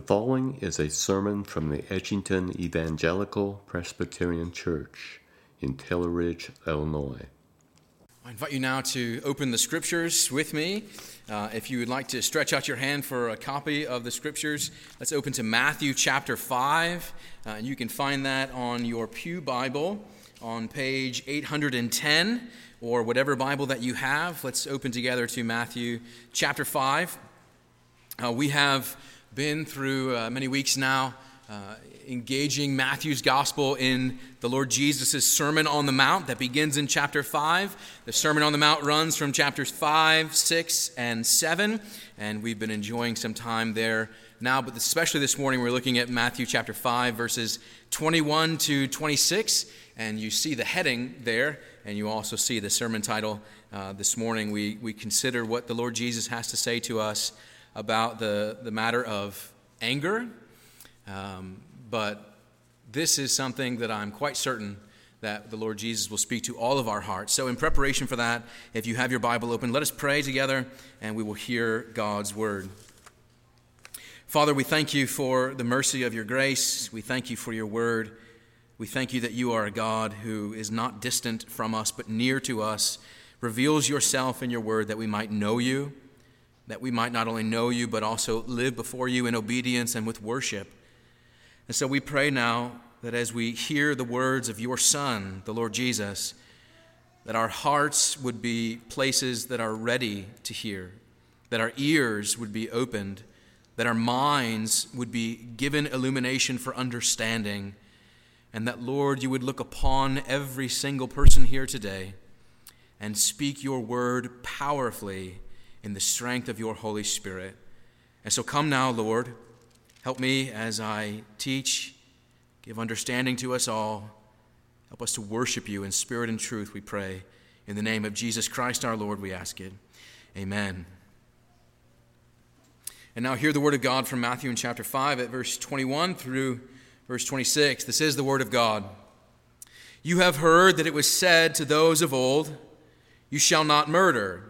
The following is a sermon from the Edgington Evangelical Presbyterian Church in Taylor Ridge, Illinois. I invite you now to open the scriptures with me. Uh, if you would like to stretch out your hand for a copy of the scriptures, let's open to Matthew chapter 5. Uh, and you can find that on your Pew Bible on page 810 or whatever Bible that you have. Let's open together to Matthew chapter 5. Uh, we have been through uh, many weeks now uh, engaging Matthew's gospel in the Lord Jesus' Sermon on the Mount that begins in chapter 5. The Sermon on the Mount runs from chapters 5, 6, and 7, and we've been enjoying some time there now, but especially this morning, we're looking at Matthew chapter 5, verses 21 to 26, and you see the heading there, and you also see the sermon title uh, this morning. We, we consider what the Lord Jesus has to say to us about the, the matter of anger, um, but this is something that I'm quite certain that the Lord Jesus will speak to all of our hearts. So, in preparation for that, if you have your Bible open, let us pray together and we will hear God's word. Father, we thank you for the mercy of your grace. We thank you for your word. We thank you that you are a God who is not distant from us, but near to us, reveals yourself in your word that we might know you that we might not only know you, but also live before you in obedience and with worship. And so we pray now that as we hear the words of your Son, the Lord Jesus, that our hearts would be places that are ready to hear, that our ears would be opened, that our minds would be given illumination for understanding, and that, Lord, you would look upon every single person here today and speak your word powerfully in the strength of your Holy Spirit. And so come now, Lord. Help me as I teach. Give understanding to us all. Help us to worship you in spirit and truth, we pray. In the name of Jesus Christ our Lord, we ask it. Amen. And now hear the word of God from Matthew in chapter 5 at verse 21 through verse 26. This is the word of God. You have heard that it was said to those of old, You shall not murder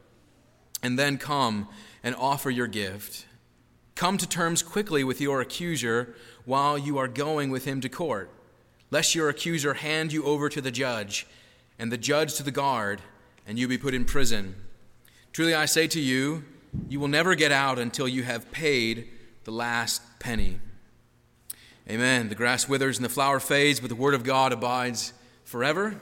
and then come and offer your gift. Come to terms quickly with your accuser while you are going with him to court, lest your accuser hand you over to the judge, and the judge to the guard, and you be put in prison. Truly I say to you, you will never get out until you have paid the last penny. Amen. The grass withers and the flower fades, but the word of God abides forever.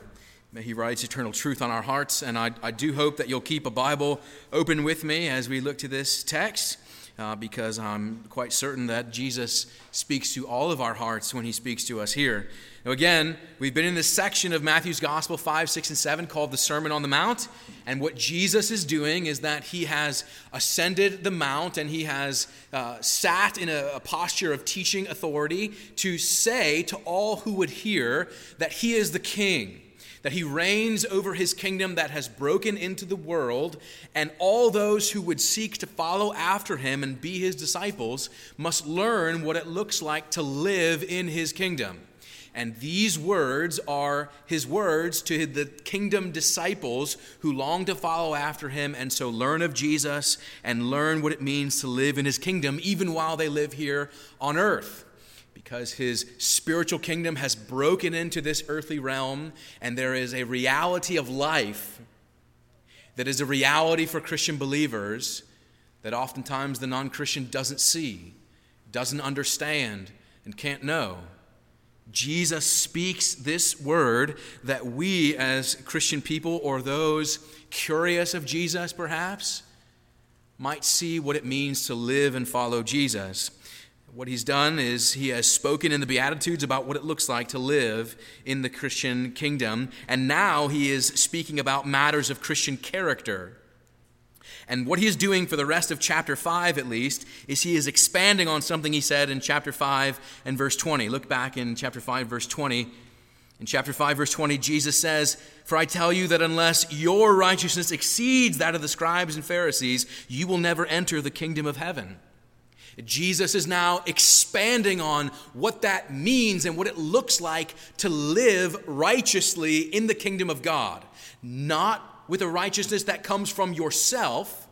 May He write eternal truth on our hearts. And I, I do hope that you'll keep a Bible open with me as we look to this text, uh, because I'm quite certain that Jesus speaks to all of our hearts when He speaks to us here. Now, again, we've been in this section of Matthew's Gospel 5, 6, and 7 called the Sermon on the Mount. And what Jesus is doing is that He has ascended the Mount and He has uh, sat in a, a posture of teaching authority to say to all who would hear that He is the King that he reigns over his kingdom that has broken into the world, and all those who would seek to follow after him and be his disciples must learn what it looks like to live in his kingdom. And these words are his words to the kingdom disciples who long to follow after him and so learn of Jesus and learn what it means to live in his kingdom, even while they live here on earth because his spiritual kingdom has broken into this earthly realm, and there is a reality of life that is a reality for Christian believers that oftentimes the non Christian doesn't see, doesn't understand, and can't know. Jesus speaks this word that we, as Christian people, or those curious of Jesus perhaps, might see what it means to live and follow Jesus. What he's done is he has spoken in the Beatitudes about what it looks like to live in the Christian kingdom, and now he is speaking about matters of Christian character. And what he is doing for the rest of chapter 5, at least, is he is expanding on something he said in chapter 5 and verse 20. Look back in chapter 5, verse 20. In chapter 5, verse 20, Jesus says, For I tell you that unless your righteousness exceeds that of the scribes and Pharisees, you will never enter the kingdom of heaven. Jesus is now expanding on what that means and what it looks like to live righteously in the kingdom of God. Not with a righteousness that comes from yourself,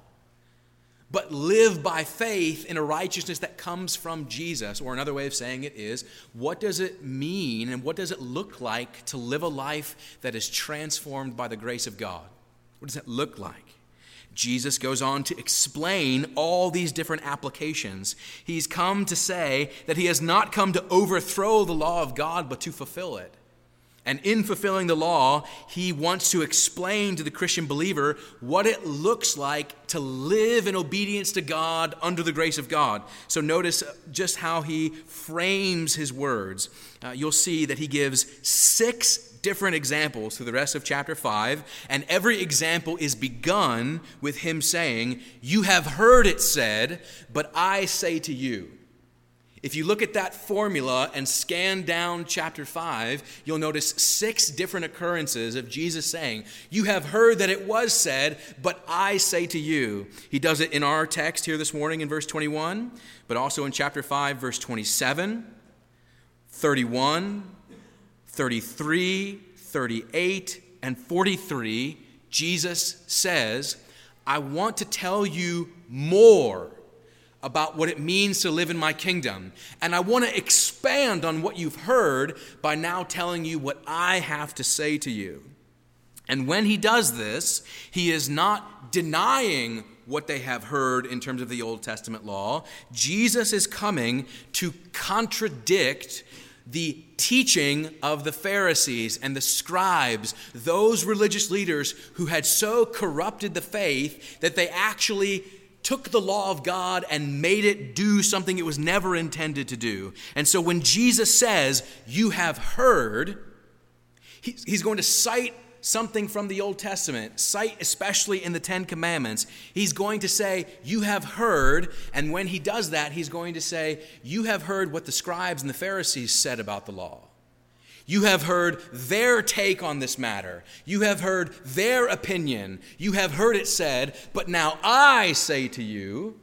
but live by faith in a righteousness that comes from Jesus. Or another way of saying it is what does it mean and what does it look like to live a life that is transformed by the grace of God? What does that look like? Jesus goes on to explain all these different applications. He's come to say that he has not come to overthrow the law of God, but to fulfill it. And in fulfilling the law, he wants to explain to the Christian believer what it looks like to live in obedience to God under the grace of God. So notice just how he frames his words. Uh, you'll see that he gives six different examples through the rest of chapter 5, and every example is begun with him saying, You have heard it said, but I say to you. If you look at that formula and scan down chapter 5, you'll notice six different occurrences of Jesus saying, You have heard that it was said, but I say to you. He does it in our text here this morning in verse 21, but also in chapter 5, verse 27, 31, 33, 38, and 43. Jesus says, I want to tell you more about what it means to live in my kingdom. And I want to expand on what you've heard by now telling you what I have to say to you. And when he does this, he is not denying what they have heard in terms of the Old Testament law. Jesus is coming to contradict the teaching of the Pharisees and the scribes, those religious leaders who had so corrupted the faith that they actually took the law of God and made it do something it was never intended to do. And so when Jesus says, You have heard, he's going to cite something from the Old Testament, cite especially in the Ten Commandments. He's going to say, You have heard. And when he does that, he's going to say, You have heard what the scribes and the Pharisees said about the law. You have heard their take on this matter. You have heard their opinion. You have heard it said, but now I say to you.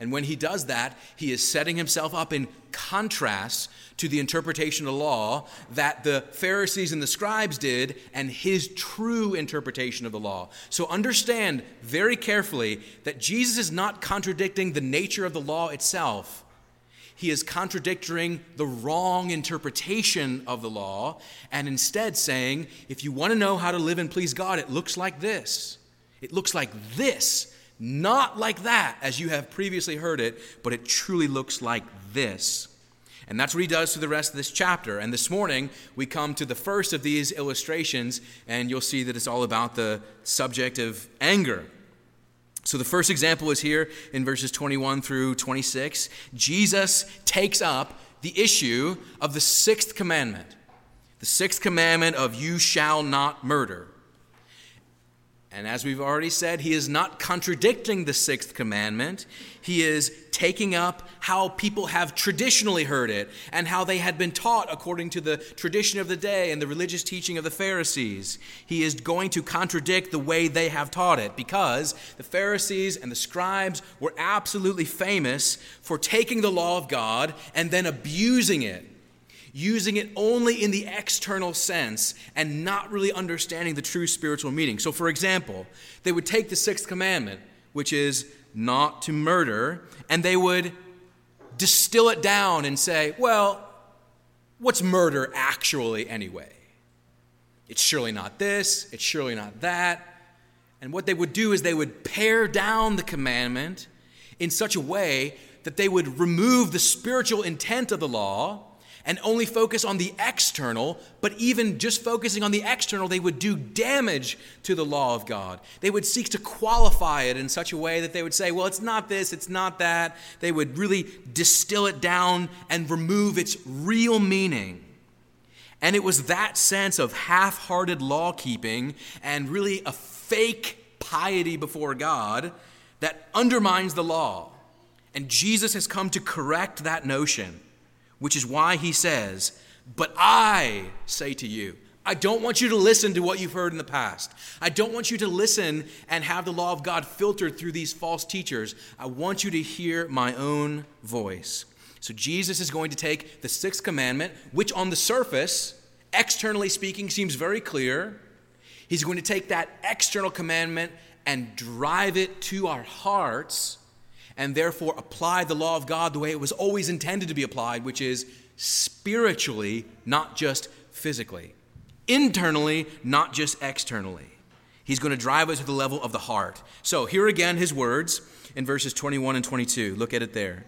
And when he does that, he is setting himself up in contrast to the interpretation of the law that the Pharisees and the scribes did and his true interpretation of the law. So understand very carefully that Jesus is not contradicting the nature of the law itself he is contradicting the wrong interpretation of the law and instead saying, if you want to know how to live and please God, it looks like this. It looks like this, not like that, as you have previously heard it, but it truly looks like this. And that's what he does through the rest of this chapter. And this morning, we come to the first of these illustrations, and you'll see that it's all about the subject of anger. So the first example is here in verses 21 through 26. Jesus takes up the issue of the sixth commandment. The sixth commandment of you shall not murder. And as we've already said, he is not contradicting the sixth commandment. He is taking up how people have traditionally heard it and how they had been taught according to the tradition of the day and the religious teaching of the Pharisees. He is going to contradict the way they have taught it because the Pharisees and the scribes were absolutely famous for taking the law of God and then abusing it using it only in the external sense and not really understanding the true spiritual meaning. So, for example, they would take the sixth commandment, which is not to murder, and they would distill it down and say, well, what's murder actually anyway? It's surely not this, it's surely not that. And what they would do is they would pare down the commandment in such a way that they would remove the spiritual intent of the law and only focus on the external, but even just focusing on the external, they would do damage to the law of God. They would seek to qualify it in such a way that they would say, well, it's not this, it's not that. They would really distill it down and remove its real meaning. And it was that sense of half hearted law keeping and really a fake piety before God that undermines the law. And Jesus has come to correct that notion, which is why he says, But I say to you, I don't want you to listen to what you've heard in the past. I don't want you to listen and have the law of God filtered through these false teachers. I want you to hear my own voice. So Jesus is going to take the sixth commandment, which on the surface, externally speaking, seems very clear. He's going to take that external commandment and drive it to our hearts and therefore apply the law of God the way it was always intended to be applied, which is spiritually, not just physically. Internally, not just externally. He's going to drive us to the level of the heart. So, here again, his words in verses 21 and 22. Look at it there.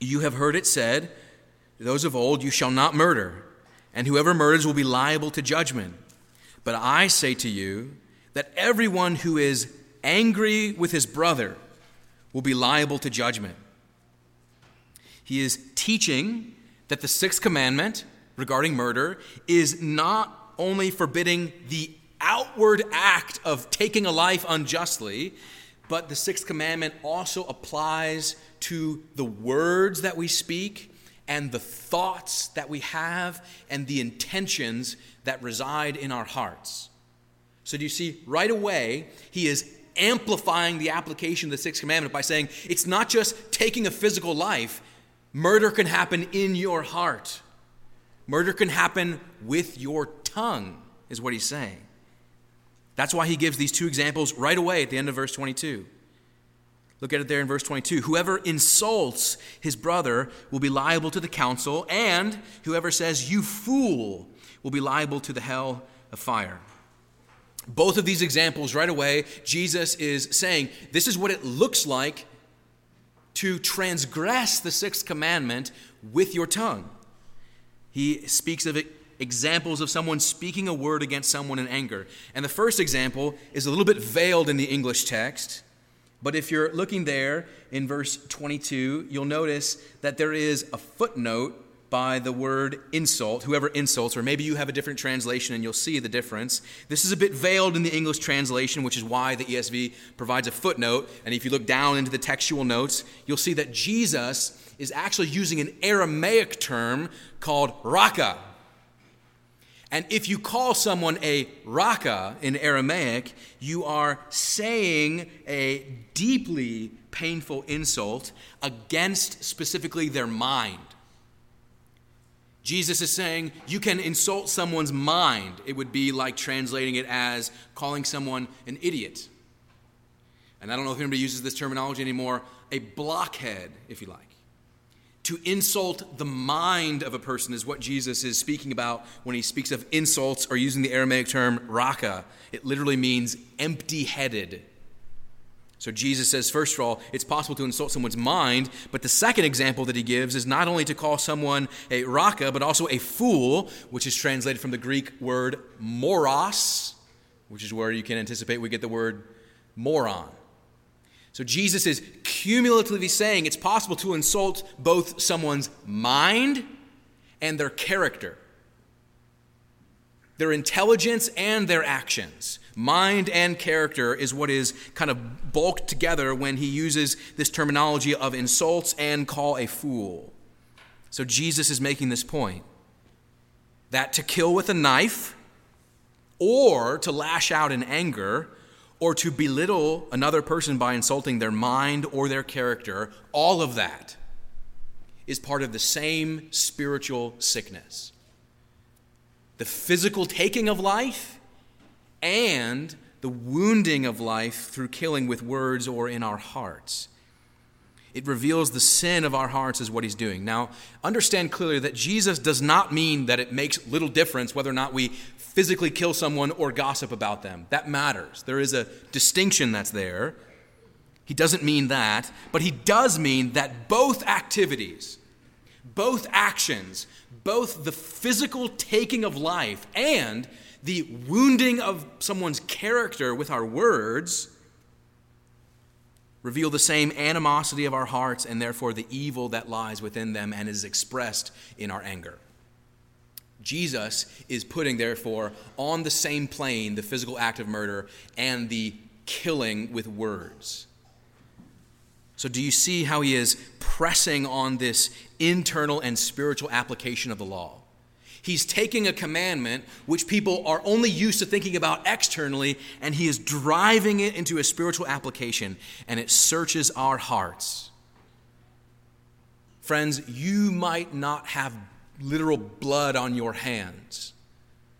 You have heard it said, those of old, you shall not murder, and whoever murders will be liable to judgment. But I say to you that everyone who is angry with his brother will be liable to judgment. He is teaching that the sixth commandment regarding murder is not only forbidding the outward act of taking a life unjustly, but the sixth commandment also applies to the words that we speak and the thoughts that we have and the intentions that reside in our hearts. So, do you see, right away, he is amplifying the application of the sixth commandment by saying it's not just taking a physical life, murder can happen in your heart. Murder can happen with your tongue, is what he's saying. That's why he gives these two examples right away at the end of verse 22. Look at it there in verse 22. Whoever insults his brother will be liable to the council, and whoever says, You fool, will be liable to the hell of fire. Both of these examples, right away, Jesus is saying, This is what it looks like to transgress the sixth commandment with your tongue. He speaks of examples of someone speaking a word against someone in anger. And the first example is a little bit veiled in the English text. But if you're looking there in verse 22, you'll notice that there is a footnote by the word insult, whoever insults, or maybe you have a different translation and you'll see the difference. This is a bit veiled in the English translation, which is why the ESV provides a footnote. And if you look down into the textual notes, you'll see that Jesus is actually using an Aramaic term called raka. And if you call someone a raka in Aramaic, you are saying a deeply painful insult against specifically their mind. Jesus is saying you can insult someone's mind. It would be like translating it as calling someone an idiot. And I don't know if anybody uses this terminology anymore, a blockhead, if you like. To insult the mind of a person is what Jesus is speaking about when he speaks of insults or using the Aramaic term raka. It literally means empty headed. So Jesus says, first of all, it's possible to insult someone's mind, but the second example that he gives is not only to call someone a raka, but also a fool, which is translated from the Greek word moros, which is where you can anticipate we get the word moron. So Jesus is cumulatively saying it's possible to insult both someone's mind and their character, their intelligence and their actions. Mind and character is what is kind of bulked together when he uses this terminology of insults and call a fool. So Jesus is making this point that to kill with a knife or to lash out in anger or to belittle another person by insulting their mind or their character, all of that is part of the same spiritual sickness. The physical taking of life and the wounding of life through killing with words or in our hearts. It reveals the sin of our hearts, is what he's doing. Now, understand clearly that Jesus does not mean that it makes little difference whether or not we physically kill someone or gossip about them. That matters. There is a distinction that's there. He doesn't mean that, but he does mean that both activities, both actions, both the physical taking of life and the wounding of someone's character with our words reveal the same animosity of our hearts and therefore the evil that lies within them and is expressed in our anger. Jesus is putting, therefore, on the same plane the physical act of murder and the killing with words. So, do you see how he is pressing on this internal and spiritual application of the law? He's taking a commandment which people are only used to thinking about externally, and he is driving it into a spiritual application, and it searches our hearts. Friends, you might not have literal blood on your hands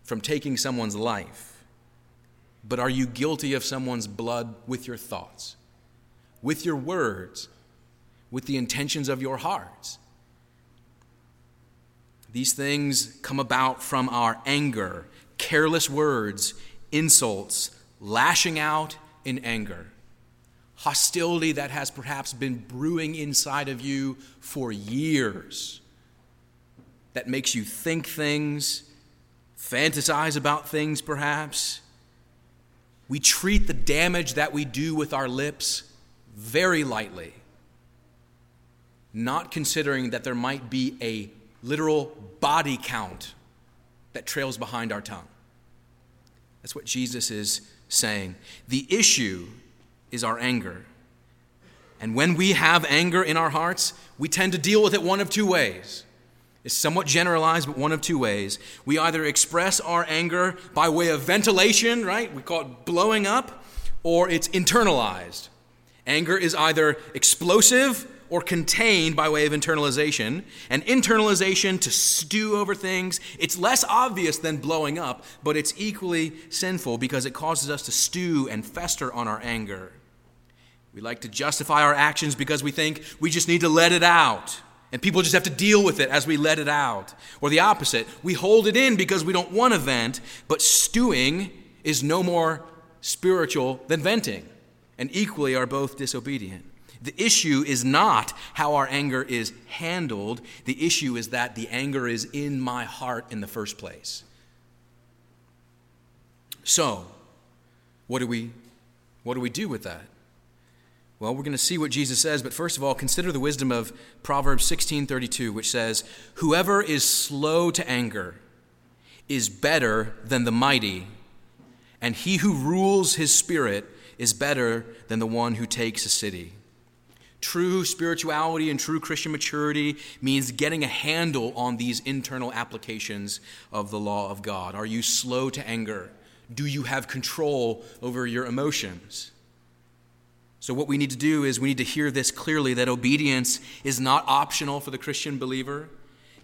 from taking someone's life, but are you guilty of someone's blood with your thoughts? with your words, with the intentions of your hearts. These things come about from our anger, careless words, insults, lashing out in anger, hostility that has perhaps been brewing inside of you for years, that makes you think things, fantasize about things perhaps. We treat the damage that we do with our lips very lightly, not considering that there might be a literal body count that trails behind our tongue. That's what Jesus is saying. The issue is our anger. And when we have anger in our hearts, we tend to deal with it one of two ways. It's somewhat generalized, but one of two ways. We either express our anger by way of ventilation, right? We call it blowing up, or it's internalized. Anger is either explosive or contained by way of internalization. And internalization to stew over things, it's less obvious than blowing up, but it's equally sinful because it causes us to stew and fester on our anger. We like to justify our actions because we think we just need to let it out. And people just have to deal with it as we let it out. Or the opposite, we hold it in because we don't want to vent, but stewing is no more spiritual than venting and equally are both disobedient. The issue is not how our anger is handled, the issue is that the anger is in my heart in the first place. So, what do we what do we do with that? Well, we're going to see what Jesus says, but first of all, consider the wisdom of Proverbs 16:32, which says, "Whoever is slow to anger is better than the mighty, and he who rules his spirit is better than the one who takes a city. True spirituality and true Christian maturity means getting a handle on these internal applications of the law of God. Are you slow to anger? Do you have control over your emotions? So, what we need to do is we need to hear this clearly that obedience is not optional for the Christian believer.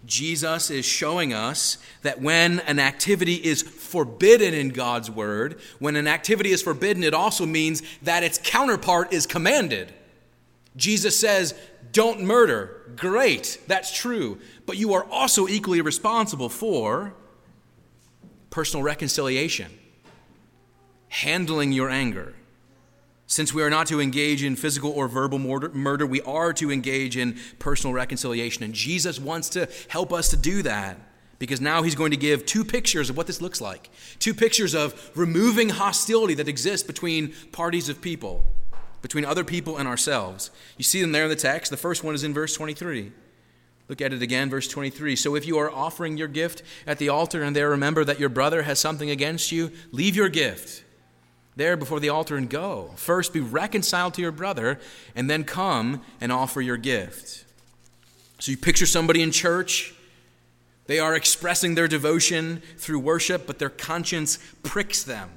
Jesus is showing us that when an activity is forbidden in God's word, when an activity is forbidden, it also means that its counterpart is commanded. Jesus says, Don't murder. Great, that's true. But you are also equally responsible for personal reconciliation, handling your anger since we are not to engage in physical or verbal murder, we are to engage in personal reconciliation. And Jesus wants to help us to do that because now he's going to give two pictures of what this looks like two pictures of removing hostility that exists between parties of people, between other people and ourselves. You see them there in the text. The first one is in verse 23. Look at it again, verse 23. So if you are offering your gift at the altar and there remember that your brother has something against you, leave your gift there before the altar and go. First, be reconciled to your brother, and then come and offer your gift. So you picture somebody in church. They are expressing their devotion through worship, but their conscience pricks them.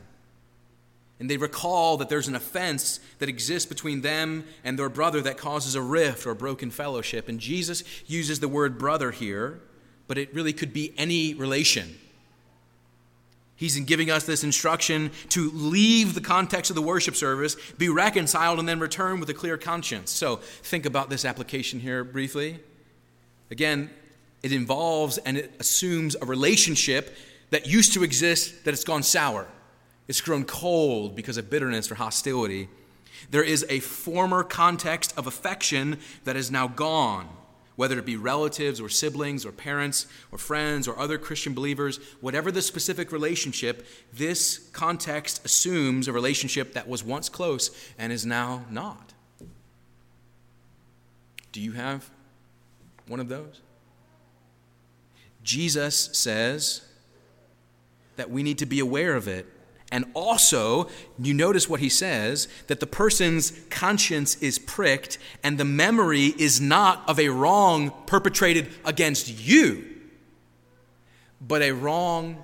And they recall that there's an offense that exists between them and their brother that causes a rift or broken fellowship. And Jesus uses the word brother here, but it really could be any relation. He's in giving us this instruction to leave the context of the worship service, be reconciled, and then return with a clear conscience. So think about this application here briefly. Again, it involves and it assumes a relationship that used to exist that it's gone sour. It's grown cold because of bitterness or hostility. There is a former context of affection that is now gone whether it be relatives or siblings or parents or friends or other Christian believers, whatever the specific relationship, this context assumes a relationship that was once close and is now not. Do you have one of those? Jesus says that we need to be aware of it And also, you notice what he says that the person's conscience is pricked and the memory is not of a wrong perpetrated against you, but a wrong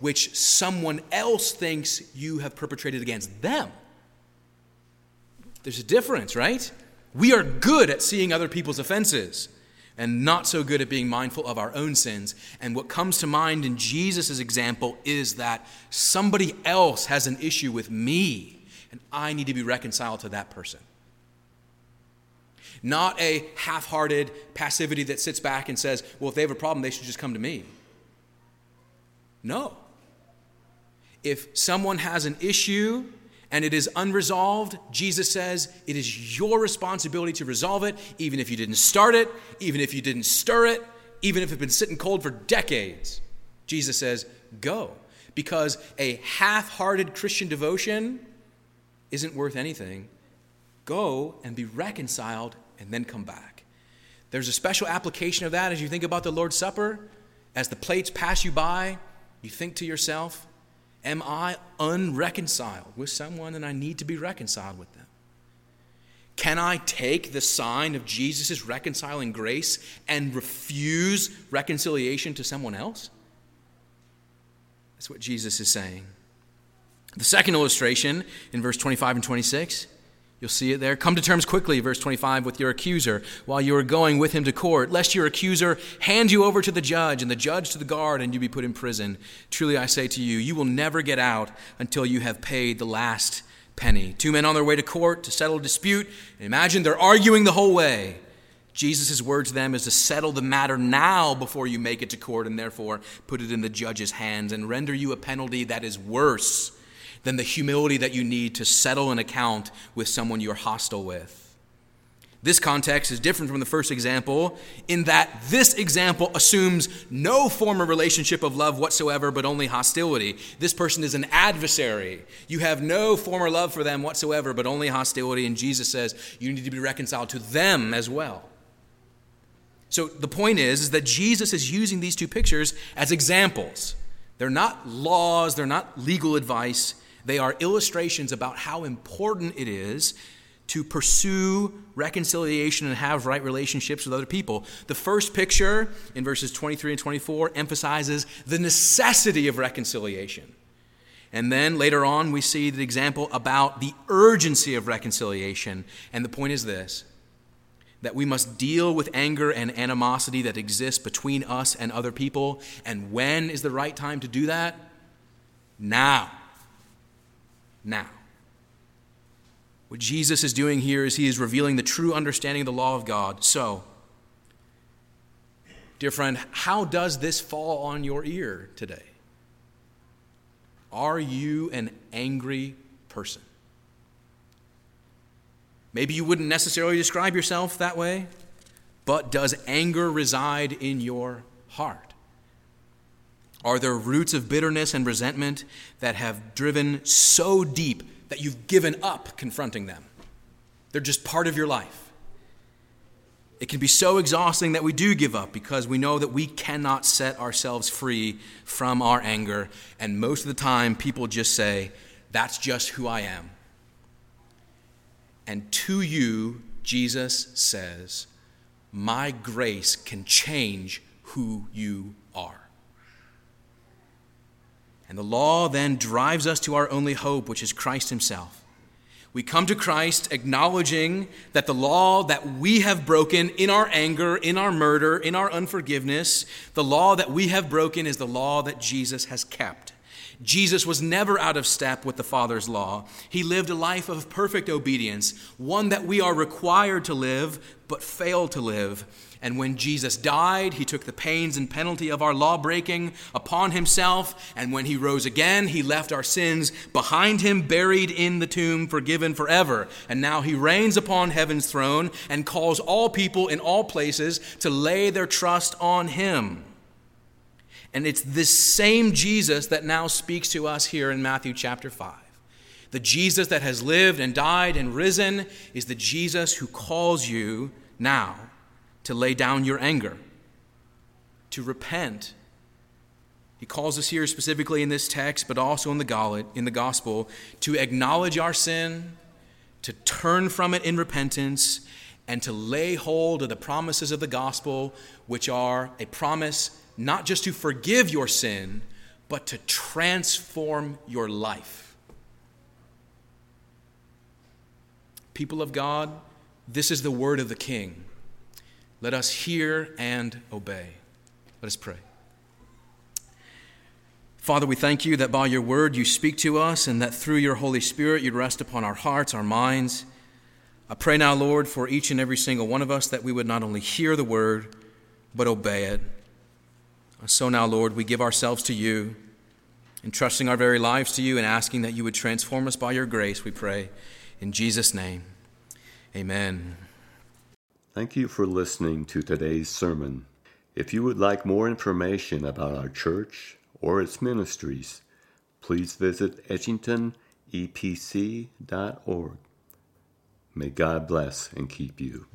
which someone else thinks you have perpetrated against them. There's a difference, right? We are good at seeing other people's offenses and not so good at being mindful of our own sins. And what comes to mind in Jesus' example is that somebody else has an issue with me, and I need to be reconciled to that person. Not a half hearted passivity that sits back and says, well, if they have a problem, they should just come to me. No. If someone has an issue and it is unresolved, Jesus says it is your responsibility to resolve it, even if you didn't start it, even if you didn't stir it, even if it's been sitting cold for decades. Jesus says, go. Because a half hearted Christian devotion isn't worth anything. Go and be reconciled and then come back. There's a special application of that as you think about the Lord's Supper. As the plates pass you by, you think to yourself, Am I unreconciled with someone and I need to be reconciled with them? Can I take the sign of Jesus' reconciling grace and refuse reconciliation to someone else? That's what Jesus is saying. The second illustration in verse 25 and 26 You'll see it there. Come to terms quickly, verse 25, with your accuser while you are going with him to court, lest your accuser hand you over to the judge and the judge to the guard and you be put in prison. Truly I say to you, you will never get out until you have paid the last penny. Two men on their way to court to settle a dispute. Imagine they're arguing the whole way. Jesus' word to them is to settle the matter now before you make it to court and therefore put it in the judge's hands and render you a penalty that is worse than the humility that you need to settle an account with someone you're hostile with. This context is different from the first example in that this example assumes no form of relationship of love whatsoever, but only hostility. This person is an adversary. You have no former love for them whatsoever, but only hostility. And Jesus says you need to be reconciled to them as well. So the point is, is that Jesus is using these two pictures as examples. They're not laws, they're not legal advice. They are illustrations about how important it is to pursue reconciliation and have right relationships with other people. The first picture in verses 23 and 24 emphasizes the necessity of reconciliation. And then later on, we see the example about the urgency of reconciliation. And the point is this that we must deal with anger and animosity that exists between us and other people. And when is the right time to do that? Now now. What Jesus is doing here is he is revealing the true understanding of the law of God. So, dear friend, how does this fall on your ear today? Are you an angry person? Maybe you wouldn't necessarily describe yourself that way, but does anger reside in your heart? Are there roots of bitterness and resentment that have driven so deep that you've given up confronting them? They're just part of your life. It can be so exhausting that we do give up because we know that we cannot set ourselves free from our anger. And most of the time, people just say, That's just who I am. And to you, Jesus says, My grace can change who you are. And the law then drives us to our only hope, which is Christ Himself. We come to Christ acknowledging that the law that we have broken in our anger, in our murder, in our unforgiveness, the law that we have broken is the law that Jesus has kept. Jesus was never out of step with the Father's law. He lived a life of perfect obedience, one that we are required to live but fail to live. And when Jesus died, he took the pains and penalty of our law breaking upon himself. And when he rose again, he left our sins behind him, buried in the tomb, forgiven forever. And now he reigns upon heaven's throne and calls all people in all places to lay their trust on him. And it's this same Jesus that now speaks to us here in Matthew chapter 5. The Jesus that has lived and died and risen is the Jesus who calls you now to lay down your anger, to repent, He calls us here specifically in this text, but also in the, in the gospel, to acknowledge our sin, to turn from it in repentance, and to lay hold of the promises of the gospel, which are a promise not just to forgive your sin, but to transform your life. People of God, this is the word of the King. Let us hear and obey. Let us pray. Father, we thank you that by your word you speak to us and that through your Holy Spirit you rest upon our hearts, our minds. I pray now, Lord, for each and every single one of us that we would not only hear the word, but obey it. So now, Lord, we give ourselves to you, entrusting our very lives to you and asking that you would transform us by your grace, we pray. In Jesus' name, amen. Thank you for listening to today's sermon. If you would like more information about our church or its ministries, please visit edgingtonepc.org. May God bless and keep you.